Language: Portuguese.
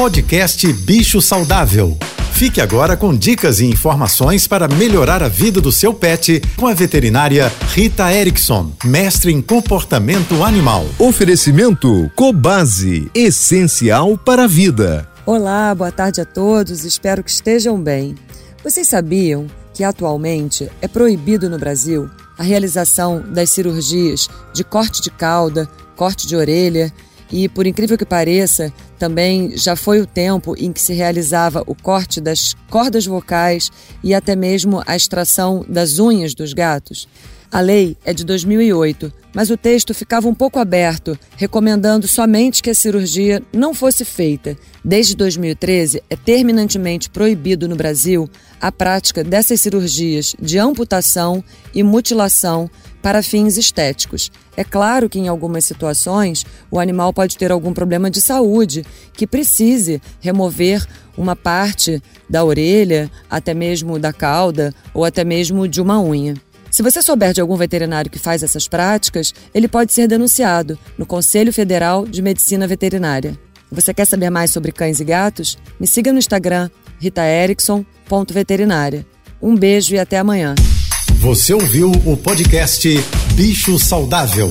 Podcast Bicho Saudável. Fique agora com dicas e informações para melhorar a vida do seu pet com a veterinária Rita Erickson, mestre em comportamento animal. Oferecimento Cobase, essencial para a vida. Olá, boa tarde a todos, espero que estejam bem. Vocês sabiam que atualmente é proibido no Brasil a realização das cirurgias de corte de cauda, corte de orelha e, por incrível que pareça, também já foi o tempo em que se realizava o corte das cordas vocais e até mesmo a extração das unhas dos gatos. A lei é de 2008, mas o texto ficava um pouco aberto, recomendando somente que a cirurgia não fosse feita. Desde 2013, é terminantemente proibido no Brasil a prática dessas cirurgias de amputação e mutilação para fins estéticos. É claro que em algumas situações o animal pode ter algum problema de saúde que precise remover uma parte da orelha, até mesmo da cauda ou até mesmo de uma unha. Se você souber de algum veterinário que faz essas práticas, ele pode ser denunciado no Conselho Federal de Medicina Veterinária. Você quer saber mais sobre cães e gatos? Me siga no Instagram ritaerickson.veterinária. Um beijo e até amanhã. Você ouviu o podcast Bicho Saudável.